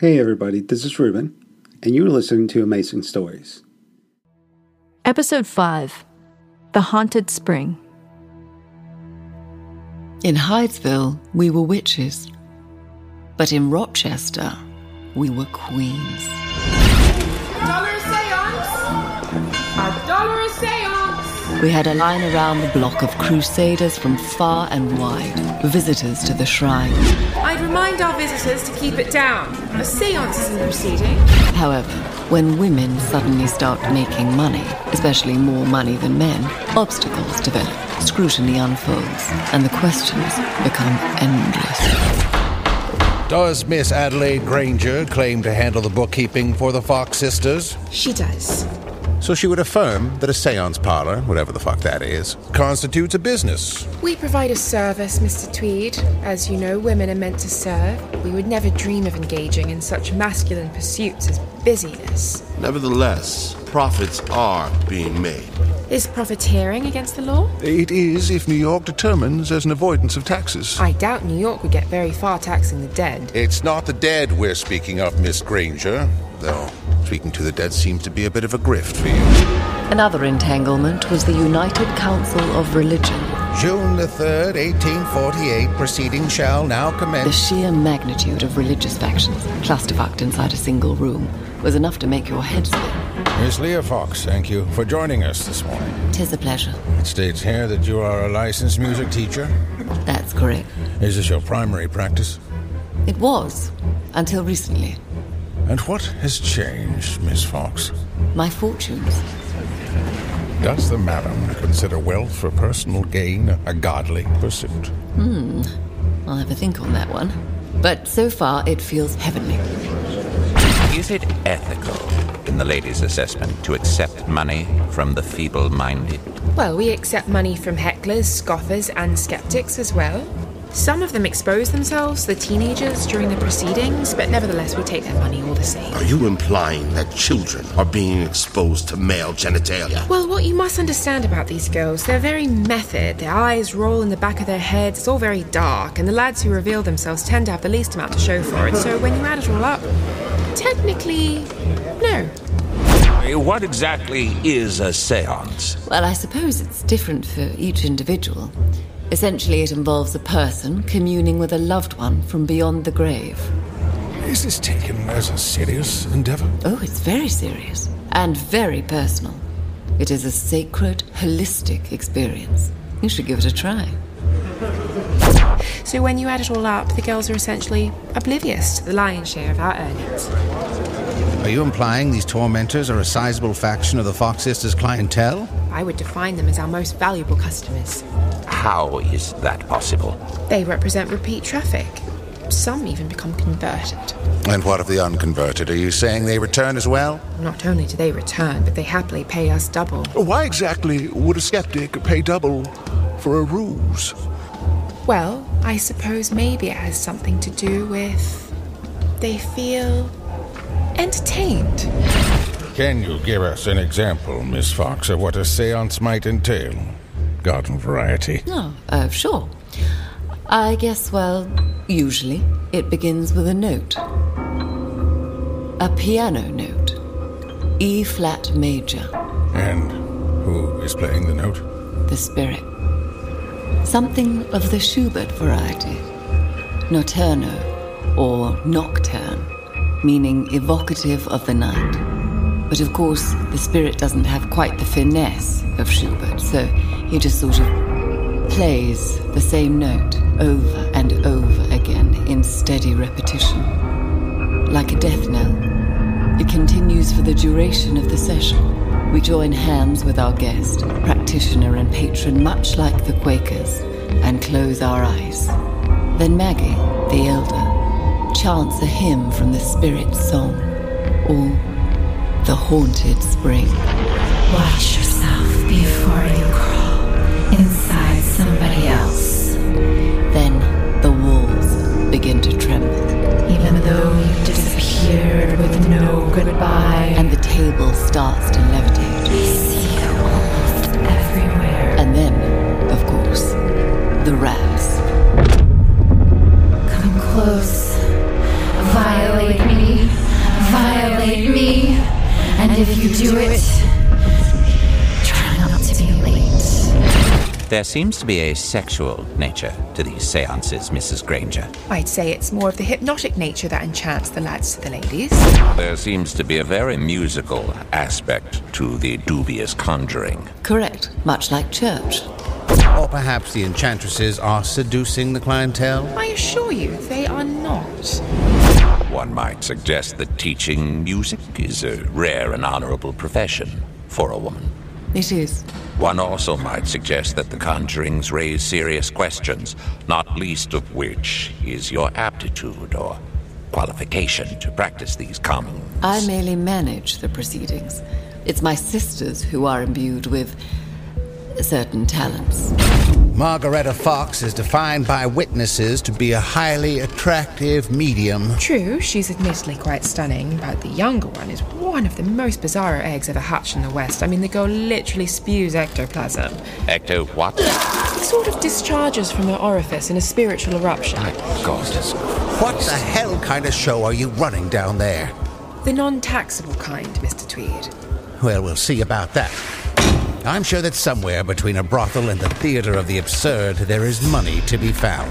Hey everybody, this is Ruben, and you're listening to Amazing Stories. Episode 5 The Haunted Spring. In Hydesville, we were witches. But in Rochester, we were queens. We had a line around the block of crusaders from far and wide, visitors to the shrine. I'd remind our visitors to keep it down. A seance isn't proceeding. However, when women suddenly start making money, especially more money than men, obstacles develop, scrutiny unfolds, and the questions become endless. Does Miss Adelaide Granger claim to handle the bookkeeping for the Fox sisters? She does. So she would affirm that a seance parlor, whatever the fuck that is, constitutes a business. We provide a service, Mr. Tweed. As you know, women are meant to serve. We would never dream of engaging in such masculine pursuits as busyness. Nevertheless, profits are being made. Is profiteering against the law? It is if New York determines there's an avoidance of taxes. I doubt New York would get very far taxing the dead. It's not the dead we're speaking of, Miss Granger, though speaking to the dead seems to be a bit of a grift for you. Another entanglement was the United Council of Religion. June the 3rd, 1848, proceedings shall now commence. The sheer magnitude of religious factions, clusterfucked inside a single room, was enough to make your head spin. Miss Leah Fox, thank you for joining us this morning. Tis a pleasure. It states here that you are a licensed music teacher. That's correct. Is this your primary practice? It was, until recently. And what has changed, Miss Fox? My fortunes. Does the madam consider wealth for personal gain a godly pursuit? Hmm. I'll have a think on that one. But so far, it feels heavenly. Is it ethical, in the lady's assessment, to accept money from the feeble minded? Well, we accept money from hecklers, scoffers, and skeptics as well. Some of them expose themselves, the teenagers, during the proceedings, but nevertheless, we take their money all the same. Are you implying that children are being exposed to male genitalia? Well, what you must understand about these girls, they're very method. Their eyes roll in the back of their heads. It's all very dark, and the lads who reveal themselves tend to have the least amount to show for it. So when you add it all up, technically, no. What exactly is a seance? Well, I suppose it's different for each individual. Essentially, it involves a person communing with a loved one from beyond the grave. Is this taken as a serious endeavor? Oh, it's very serious and very personal. It is a sacred, holistic experience. You should give it a try. So when you add it all up, the girls are essentially oblivious to the lion's share of our earnings. Are you implying these tormentors are a sizable faction of the Fox sisters' clientele? I would define them as our most valuable customers. How is that possible? They represent repeat traffic. Some even become converted. And what of the unconverted? Are you saying they return as well? Not only do they return, but they happily pay us double. Why exactly would a skeptic pay double for a ruse? Well, I suppose maybe it has something to do with. They feel entertained. Can you give us an example, Miss Fox, of what a seance might entail? Garden variety. Oh, uh, sure. I guess, well, usually it begins with a note. A piano note. E flat major. And who is playing the note? The spirit. Something of the Schubert variety. Notturno, or nocturne, meaning evocative of the night. But of course, the spirit doesn't have quite the finesse of Schubert, so he just sort of plays the same note over and over again in steady repetition. Like a death knell. It continues for the duration of the session. We join hands with our guest, practitioner and patron, much like the Quakers, and close our eyes. Then Maggie, the elder, chants a hymn from the Spirit's song, or the Haunted Spring. Watch yourself before you crawl inside somebody else. Then the walls begin to tremble, Even though you disappeared with no goodbye. and the table starts to There seems to be a sexual nature to these seances, Mrs. Granger. I'd say it's more of the hypnotic nature that enchants the lads to the ladies. There seems to be a very musical aspect to the dubious conjuring. Correct, much like church. Or perhaps the enchantresses are seducing the clientele? I assure you, they are not. One might suggest that teaching music is a rare and honorable profession for a woman. It is. One also might suggest that the conjurings raise serious questions, not least of which is your aptitude or qualification to practice these common. I merely manage the proceedings. It's my sisters who are imbued with certain talents. Margaretta Fox is defined by witnesses to be a highly attractive medium. True, she's admittedly quite stunning, but the younger one is one of the most bizarre eggs ever hatched in the West. I mean, the girl literally spews ectoplasm. Ecto what? It sort of discharges from her orifice in a spiritual eruption. My God. What the hell kind of show are you running down there? The non taxable kind, Mr. Tweed. Well, we'll see about that. I'm sure that somewhere between a brothel and the theater of the absurd, there is money to be found.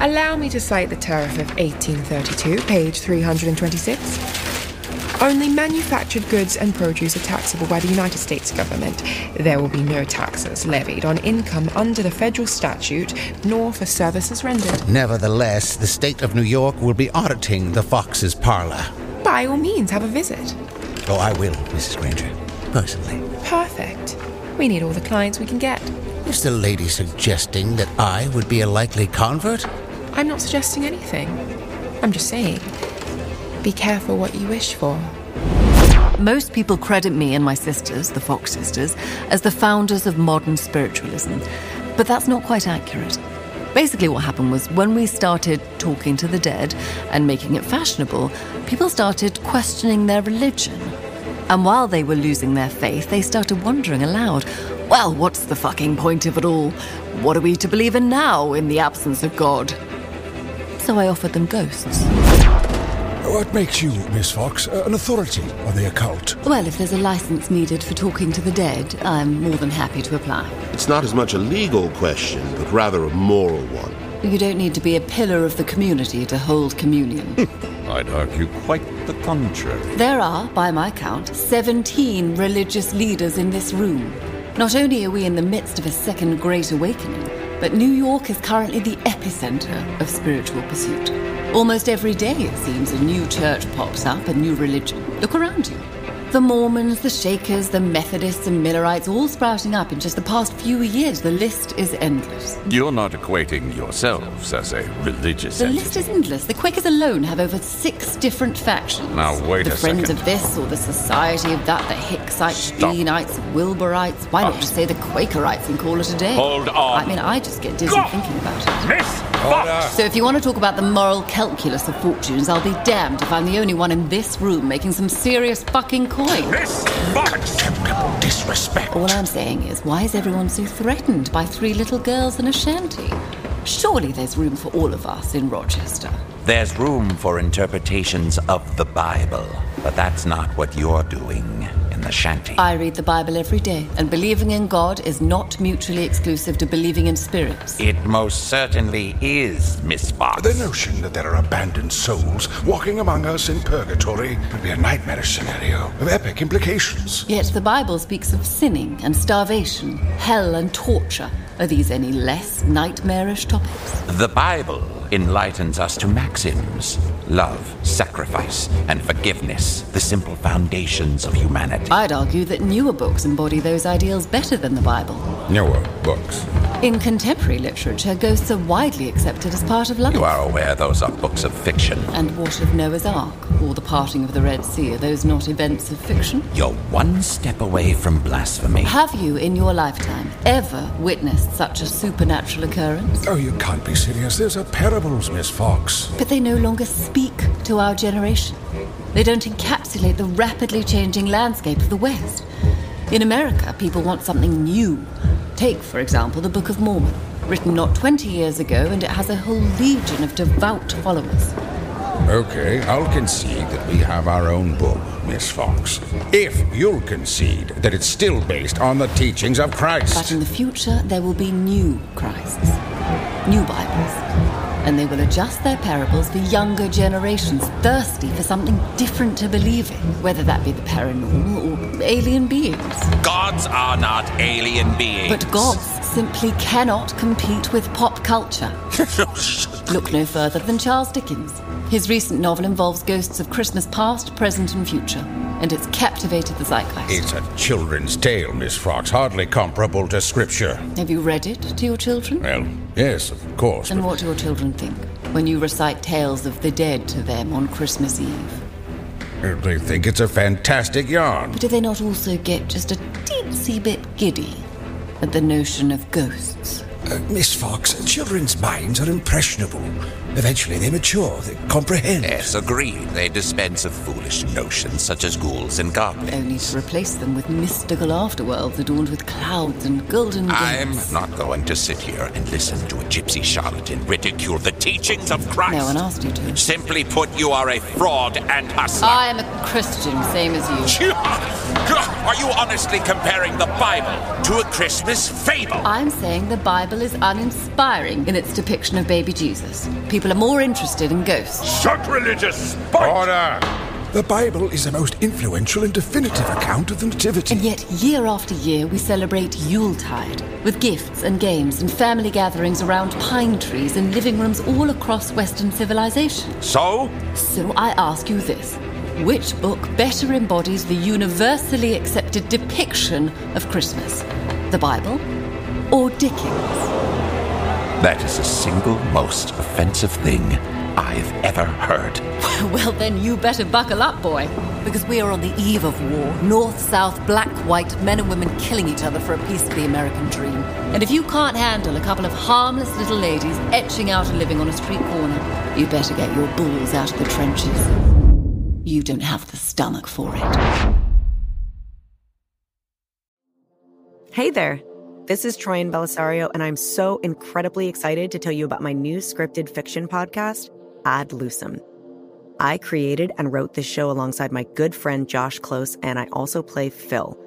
Allow me to cite the tariff of 1832, page 326. Only manufactured goods and produce are taxable by the United States government. There will be no taxes levied on income under the federal statute, nor for services rendered. Nevertheless, the state of New York will be auditing the Fox's parlor. By all means, have a visit. Oh, I will, Mrs. Granger. Personally. Perfect. We need all the clients we can get. Is the lady suggesting that I would be a likely convert? I'm not suggesting anything. I'm just saying, be careful what you wish for. Most people credit me and my sisters, the Fox sisters, as the founders of modern spiritualism. But that's not quite accurate. Basically, what happened was when we started talking to the dead and making it fashionable, people started questioning their religion. And while they were losing their faith, they started wondering aloud well, what's the fucking point of it all? What are we to believe in now in the absence of God? So I offered them ghosts. What makes you, Miss Fox, uh, an authority on the occult? Well, if there's a license needed for talking to the dead, I'm more than happy to apply. It's not as much a legal question, but rather a moral one. You don't need to be a pillar of the community to hold communion. I'd argue quite the contrary. there are, by my count, 17 religious leaders in this room. Not only are we in the midst of a second Great Awakening, but New York is currently the epicenter of spiritual pursuit. Almost every day, it seems, a new church pops up, a new religion. Look around you. The Mormons, the Shakers, the Methodists, and Millerites all sprouting up in just the past few years. The list is endless. You're not equating yourselves as a religious The entity. list is endless. The Quakers alone have over six different factions. Now, wait a minute. the Friends of this or the Society of that, the Hicksites, Stop. Beanites, Wilburites. Why not just say the Quakerites and call it a day? Hold on. I mean, I just get dizzy thinking about it. Miss Fox! So if you want to talk about the moral calculus of fortunes, I'll be damned if I'm the only one in this room making some serious fucking coin. Fox! Disrespect. All I'm saying is, why is everyone so threatened by three little girls in a shanty? Surely there's room for all of us in Rochester. There's room for interpretations of the Bible, but that's not what you're doing in the shanty. I read the Bible every day, and believing in God is not mutually exclusive to believing in spirits. It most certainly is, Miss Fox. The notion that there are abandoned souls walking among us in purgatory would be a nightmarish scenario of epic implications. Yet the Bible speaks of sinning and starvation, hell and torture. Are these any less nightmarish topics? The Bible enlightens us to maxims love, sacrifice, and forgiveness, the simple foundations of humanity. I'd argue that newer books embody those ideals better than the Bible. Newer books. In contemporary literature, ghosts are widely accepted as part of life. You are aware those are books of fiction. And what of Noah's Ark or the parting of the Red Sea? Are those not events of fiction? You're one step away from blasphemy. Have you, in your lifetime, ever witnessed such a supernatural occurrence? Oh, you can't be serious. There's a are parables, Miss Fox. But they no longer speak to our generation. They don't encapsulate the rapidly changing landscape of the West. In America, people want something new. Take, for example, the Book of Mormon, written not 20 years ago, and it has a whole legion of devout followers. Okay, I'll concede that we have our own book, Miss Fox. If you'll concede that it's still based on the teachings of Christ. But in the future, there will be new Christs, new Bibles. And they will adjust their parables for younger generations thirsty for something different to believe in, whether that be the paranormal or alien beings. Gods are not alien beings. But gods simply cannot compete with pop culture. Look no further than Charles Dickens. His recent novel involves ghosts of Christmas past, present, and future, and it's captivated the zeitgeist. It's a children's tale, Miss Fox, hardly comparable to scripture. Have you read it to your children? Well, yes, of course. And what do your children think when you recite tales of the dead to them on Christmas Eve? They think it's a fantastic yarn. But do they not also get just a teensy bit giddy at the notion of ghosts? Uh, Miss Fox, children's minds are impressionable. Eventually they mature, they comprehend. Yes, agreed. They dispense of foolish notions such as ghouls and goblins. Only to replace them with mystical afterworlds adorned with clouds and golden gifts. I'm gates. not going to sit here and listen to a gypsy charlatan ridicule the teachings of Christ. No one asked you to. Simply put, you are a fraud and hustler. I am a Christian, same as you. Are you honestly comparing the Bible to a Christmas fable? I'm saying the Bible is uninspiring in its depiction of baby Jesus. People are more interested in ghosts. Sacrilegious Order! The Bible is the most influential and definitive account of the Nativity. And yet, year after year, we celebrate Yuletide with gifts and games and family gatherings around pine trees in living rooms all across Western civilization. So? So I ask you this which book better embodies the universally accepted depiction of Christmas? The Bible or Dickens? That is the single most offensive thing I've ever heard. Well, then you better buckle up, boy. Because we are on the eve of war. North, south, black, white, men and women killing each other for a piece of the American dream. And if you can't handle a couple of harmless little ladies etching out a living on a street corner, you better get your balls out of the trenches. You don't have the stomach for it. Hey there. This is Troian Bellisario, and I'm so incredibly excited to tell you about my new scripted fiction podcast, Ad Lucem. I created and wrote this show alongside my good friend Josh Close, and I also play Phil,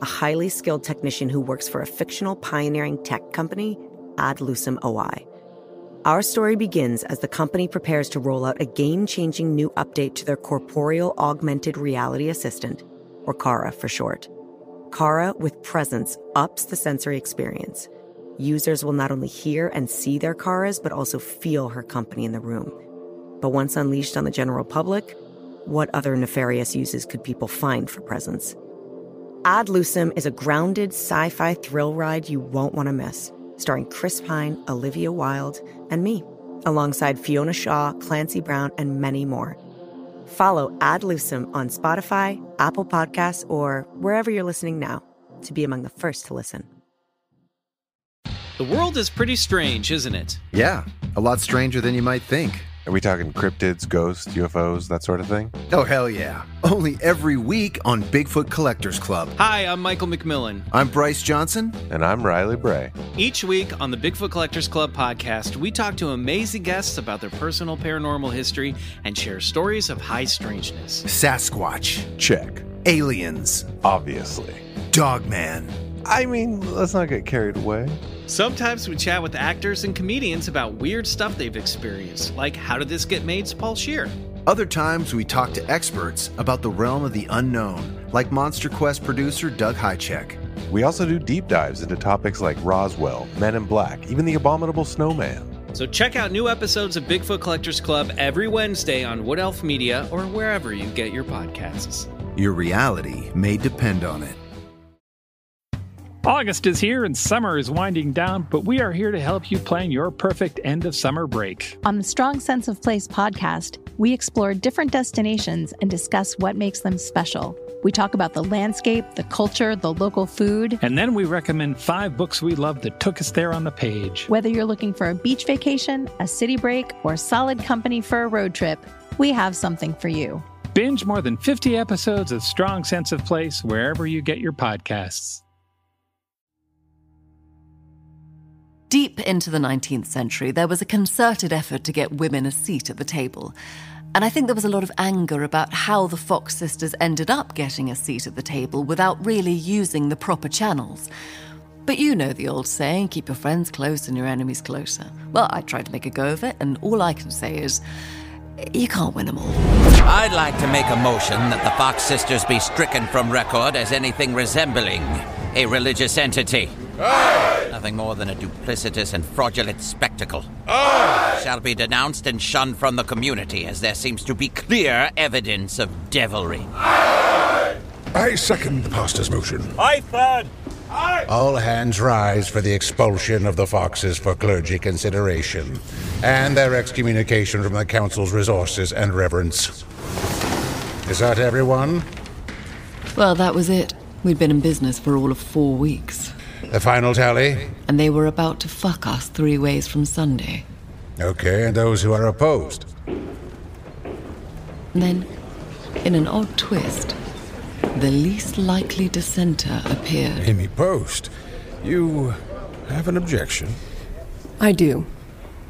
a highly skilled technician who works for a fictional pioneering tech company, Ad Lucem OI. Our story begins as the company prepares to roll out a game changing new update to their corporeal augmented reality assistant, or Kara for short. Kara with Presence ups the sensory experience. Users will not only hear and see their Karas, but also feel her company in the room. But once unleashed on the general public, what other nefarious uses could people find for Presence? Ad Lucem is a grounded sci fi thrill ride you won't want to miss, starring Chris Pine, Olivia Wilde, and me, alongside Fiona Shaw, Clancy Brown, and many more. Follow Ad Lucem on Spotify, Apple Podcasts, or wherever you're listening now to be among the first to listen. The world is pretty strange, isn't it? Yeah, a lot stranger than you might think. Are we talking cryptids, ghosts, UFOs, that sort of thing? Oh, hell yeah. Only every week on Bigfoot Collectors Club. Hi, I'm Michael McMillian. I'm Bryce Johnson. And I'm Riley Bray. Each week on the Bigfoot Collectors Club podcast, we talk to amazing guests about their personal paranormal history and share stories of high strangeness. Sasquatch. Check. Aliens. Obviously. Dogman. I mean, let's not get carried away. Sometimes we chat with actors and comedians about weird stuff they've experienced, like How Did This Get Made's Paul Scheer. Other times we talk to experts about the realm of the unknown, like Monster Quest producer Doug Hajicek. We also do deep dives into topics like Roswell, Men in Black, even the abominable snowman. So check out new episodes of Bigfoot Collectors Club every Wednesday on Wood Elf Media or wherever you get your podcasts. Your reality may depend on it. August is here and summer is winding down, but we are here to help you plan your perfect end of summer break. On the Strong Sense of Place podcast, we explore different destinations and discuss what makes them special. We talk about the landscape, the culture, the local food. And then we recommend five books we love that took us there on the page. Whether you're looking for a beach vacation, a city break, or solid company for a road trip, we have something for you. Binge more than 50 episodes of Strong Sense of Place wherever you get your podcasts. Deep into the 19th century, there was a concerted effort to get women a seat at the table. And I think there was a lot of anger about how the Fox sisters ended up getting a seat at the table without really using the proper channels. But you know the old saying keep your friends close and your enemies closer. Well, I tried to make a go of it, and all I can say is you can't win them all. I'd like to make a motion that the Fox sisters be stricken from record as anything resembling a religious entity. Aye. Nothing more than a duplicitous and fraudulent spectacle. Aye. Shall be denounced and shunned from the community as there seems to be clear evidence of devilry. Aye. I second the pastor's motion. I third. All hands rise for the expulsion of the Foxes for clergy consideration and their excommunication from the Council's resources and reverence. Is that everyone? Well, that was it. We'd been in business for all of four weeks. The final tally? And they were about to fuck us three ways from Sunday. Okay, and those who are opposed? And then, in an odd twist, the least likely dissenter appeared. Amy Post, you have an objection? I do.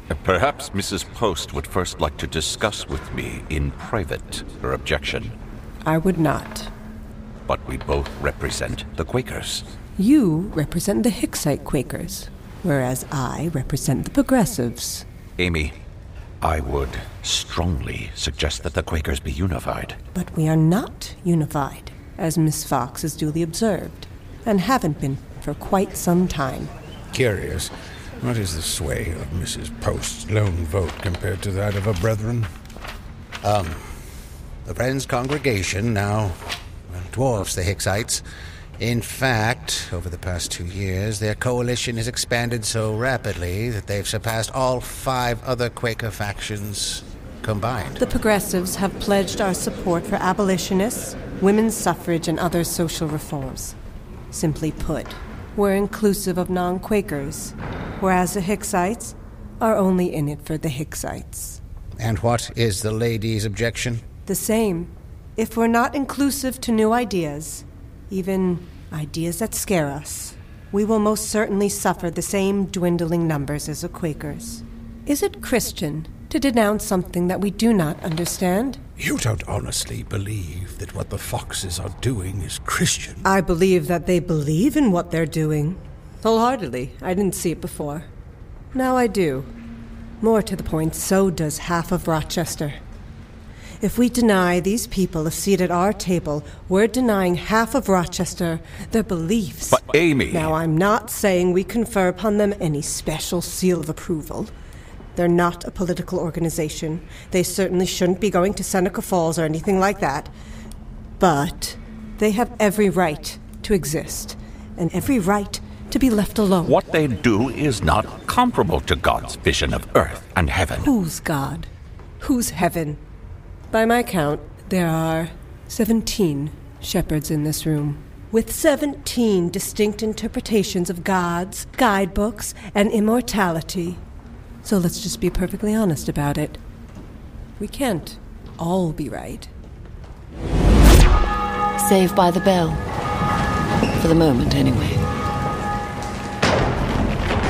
Uh, perhaps Mrs. Post would first like to discuss with me in private her objection. I would not. But we both represent the Quakers. You represent the Hicksite Quakers, whereas I represent the Progressives. Amy, I would strongly suggest that the Quakers be unified. But we are not unified, as Miss Fox has duly observed, and haven't been for quite some time. Curious. What is the sway of Mrs. Post's lone vote compared to that of her brethren? Um, the Friends congregation now dwarfs the Hicksites. In fact, over the past two years, their coalition has expanded so rapidly that they've surpassed all five other Quaker factions combined. The Progressives have pledged our support for abolitionists, women's suffrage, and other social reforms. Simply put, we're inclusive of non Quakers, whereas the Hicksites are only in it for the Hicksites. And what is the lady's objection? The same. If we're not inclusive to new ideas, even ideas that scare us, we will most certainly suffer the same dwindling numbers as the Quakers. Is it Christian to denounce something that we do not understand? You don't honestly believe that what the Foxes are doing is Christian. I believe that they believe in what they're doing. Wholeheartedly. I didn't see it before. Now I do. More to the point, so does half of Rochester. If we deny these people a seat at our table, we're denying half of Rochester their beliefs. But, Amy. Now, I'm not saying we confer upon them any special seal of approval. They're not a political organization. They certainly shouldn't be going to Seneca Falls or anything like that. But they have every right to exist, and every right to be left alone. What they do is not comparable to God's vision of earth and heaven. Who's God? Who's heaven? By my count, there are 17 shepherds in this room, with 17 distinct interpretations of gods, guidebooks, and immortality. So let's just be perfectly honest about it. We can't all be right. Saved by the bell. For the moment, anyway.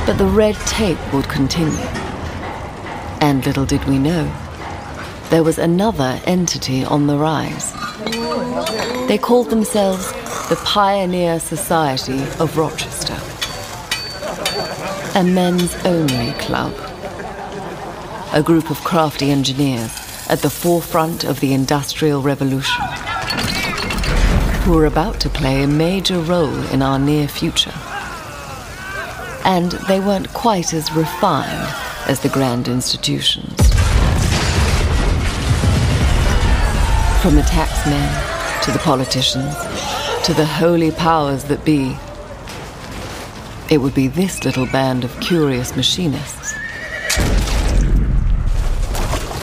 But the red tape would continue. And little did we know, there was another entity on the rise. They called themselves the Pioneer Society of Rochester, a men's only club. A group of crafty engineers at the forefront of the Industrial Revolution, who were about to play a major role in our near future. And they weren't quite as refined as the grand institutions. From the taxmen to the politicians to the holy powers that be, it would be this little band of curious machinists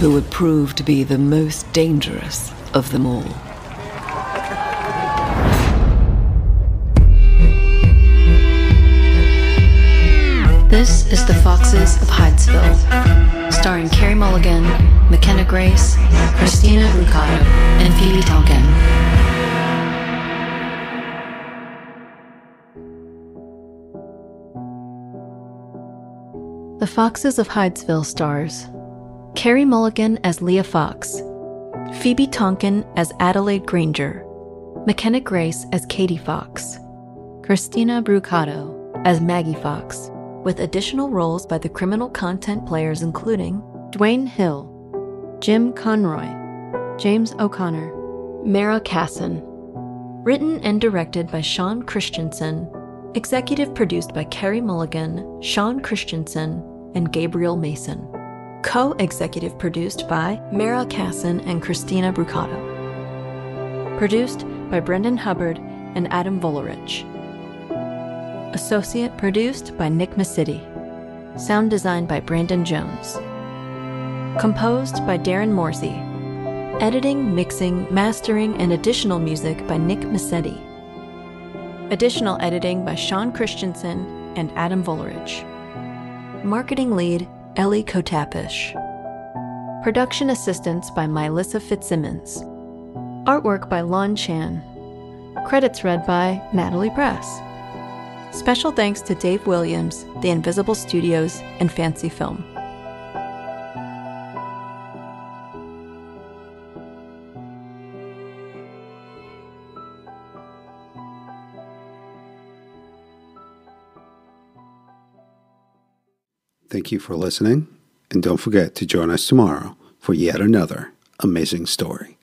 who would prove to be the most dangerous of them all. This is The Foxes of Hydesville, starring Carey Mulligan, McKenna Grace, Christina Brucato, and Phoebe Tonkin. The Foxes of Hydesville stars Carey Mulligan as Leah Fox, Phoebe Tonkin as Adelaide Granger, McKenna Grace as Katie Fox, Christina Brucato as Maggie Fox, with additional roles by the criminal content players including Dwayne Hill, Jim Conroy, James O'Connor, Mara Casson. Written and directed by Sean Christensen, executive produced by Carey Mulligan, Sean Christensen, and Gabriel Mason. Co executive produced by Mara Casson and Christina Brucato. Produced by Brendan Hubbard and Adam Volerich. Associate produced by Nick Masidi. Sound design by Brandon Jones. Composed by Darren Morsey. Editing, mixing, mastering, and additional music by Nick Massetti. Additional editing by Sean Christensen and Adam Volerich. Marketing lead Ellie Kotapish. Production assistance by Mylissa Fitzsimmons. Artwork by Lon Chan. Credits read by Natalie Press. Special thanks to Dave Williams, The Invisible Studios, and Fancy Film. Thank you for listening, and don't forget to join us tomorrow for yet another amazing story.